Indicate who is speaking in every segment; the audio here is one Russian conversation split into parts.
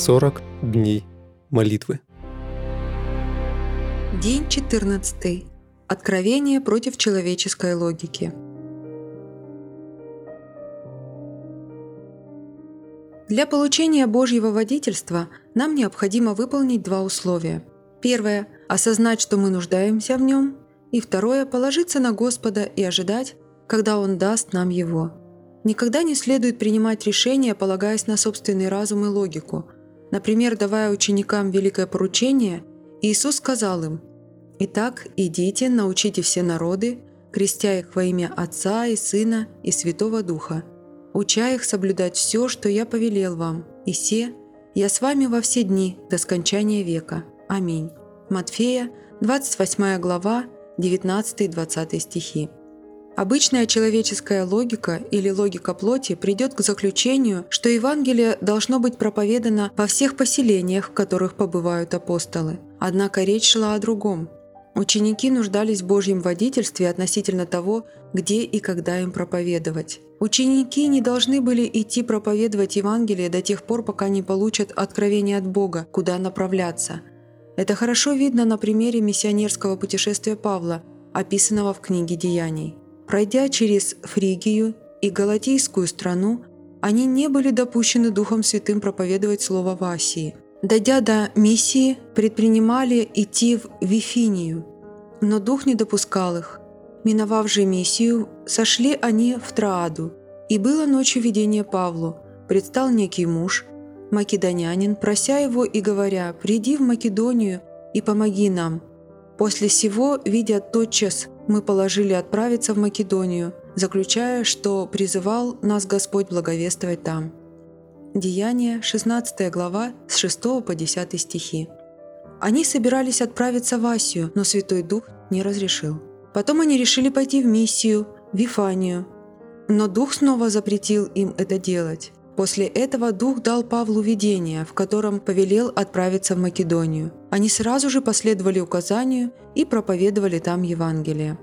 Speaker 1: 40 дней молитвы.
Speaker 2: День 14. Откровение против человеческой логики. Для получения Божьего водительства нам необходимо выполнить два условия. Первое – осознать, что мы нуждаемся в нем. И второе – положиться на Господа и ожидать, когда Он даст нам его. Никогда не следует принимать решения, полагаясь на собственный разум и логику. Например, давая ученикам великое поручение, Иисус сказал им «Итак, идите, научите все народы, крестя их во имя Отца и Сына и Святого Духа, уча их соблюдать все, что я повелел вам, и все, я с вами во все дни до скончания века. Аминь». Матфея, 28 глава, 19-20 стихи. Обычная человеческая логика или логика плоти придет к заключению, что Евангелие должно быть проповедано во всех поселениях, в которых побывают апостолы. Однако речь шла о другом. Ученики нуждались в Божьем водительстве относительно того, где и когда им проповедовать. Ученики не должны были идти проповедовать Евангелие до тех пор, пока не получат откровение от Бога, куда направляться. Это хорошо видно на примере миссионерского путешествия Павла, описанного в книге «Деяний». Пройдя через Фригию и Галатийскую страну, они не были допущены Духом Святым проповедовать Слово в Асии. Дойдя до миссии, предпринимали идти в Вифинию, но Дух не допускал их. Миновав же миссию, сошли они в Трааду, и было ночью видение Павлу. Предстал некий муж, македонянин, прося его и говоря, «Приди в Македонию и помоги нам». После сего, видя тотчас мы положили отправиться в Македонию, заключая, что призывал нас Господь благовествовать там. Деяние, 16 глава, с 6 по 10 стихи. Они собирались отправиться в Асию, но Святой Дух не разрешил. Потом они решили пойти в миссию, в Вифанию. Но Дух снова запретил им это делать. После этого Дух дал Павлу видение, в котором повелел отправиться в Македонию. Они сразу же последовали указанию и проповедовали там Евангелие.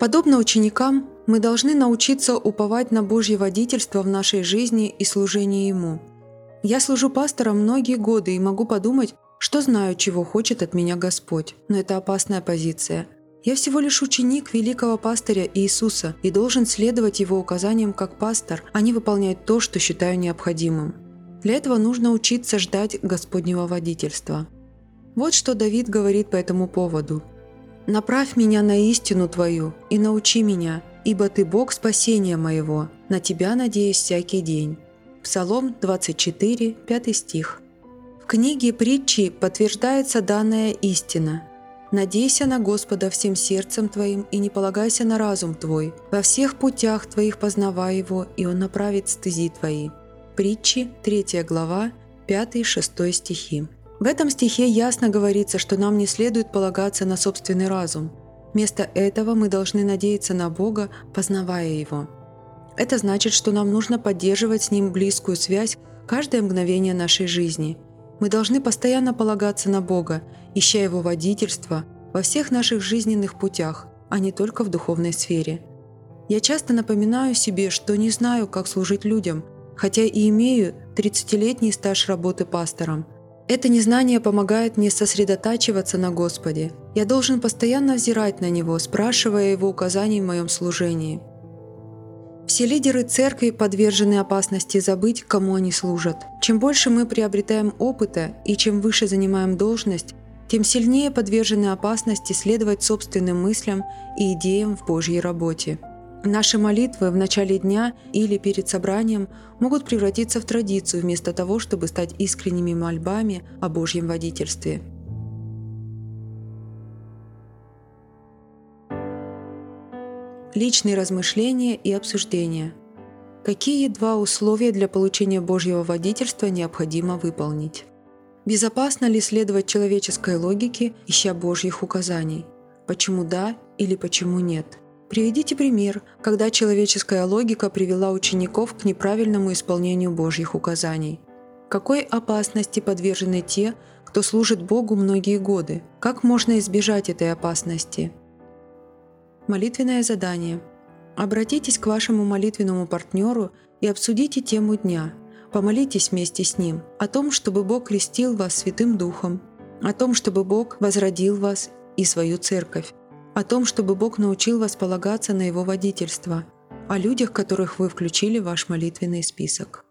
Speaker 2: Подобно ученикам, мы должны научиться уповать на Божье водительство в нашей жизни и служении Ему. Я служу пастором многие годы и могу подумать, что знаю, чего хочет от меня Господь, но это опасная позиция. Я всего лишь ученик великого пастыря Иисуса и должен следовать его указаниям как пастор, а не выполнять то, что считаю необходимым. Для этого нужно учиться ждать Господнего водительства. Вот что Давид говорит по этому поводу. «Направь меня на истину Твою и научи меня, ибо Ты Бог спасения моего, на Тебя надеюсь всякий день». Псалом 24, 5 стих. В книге притчи подтверждается данная истина – Надейся на Господа всем сердцем твоим и не полагайся на разум твой. Во всех путях твоих познавай Его, и Он направит стези твои». Притчи, 3 глава, 5-6 стихи. В этом стихе ясно говорится, что нам не следует полагаться на собственный разум. Вместо этого мы должны надеяться на Бога, познавая Его. Это значит, что нам нужно поддерживать с Ним близкую связь каждое мгновение нашей жизни – мы должны постоянно полагаться на Бога, ища Его водительство во всех наших жизненных путях, а не только в духовной сфере. Я часто напоминаю себе, что не знаю, как служить людям, хотя и имею 30-летний стаж работы пастором. Это незнание помогает мне сосредотачиваться на Господе. Я должен постоянно взирать на Него, спрашивая Его указаний в моем служении – все лидеры церкви подвержены опасности забыть, кому они служат. Чем больше мы приобретаем опыта и чем выше занимаем должность, тем сильнее подвержены опасности следовать собственным мыслям и идеям в Божьей работе. Наши молитвы в начале дня или перед собранием могут превратиться в традицию вместо того, чтобы стать искренними мольбами о Божьем водительстве. Личные размышления и обсуждения. Какие два условия для получения Божьего водительства необходимо выполнить? Безопасно ли следовать человеческой логике, ища Божьих указаний? Почему да или почему нет? Приведите пример, когда человеческая логика привела учеников к неправильному исполнению Божьих указаний. Какой опасности подвержены те, кто служит Богу многие годы? Как можно избежать этой опасности? Молитвенное задание. Обратитесь к вашему молитвенному партнеру и обсудите тему дня. Помолитесь вместе с Ним о том, чтобы Бог крестил вас Святым Духом, о том, чтобы Бог возродил вас и свою церковь, о том, чтобы Бог научил вас полагаться на Его водительство, о людях, которых вы включили в ваш молитвенный список.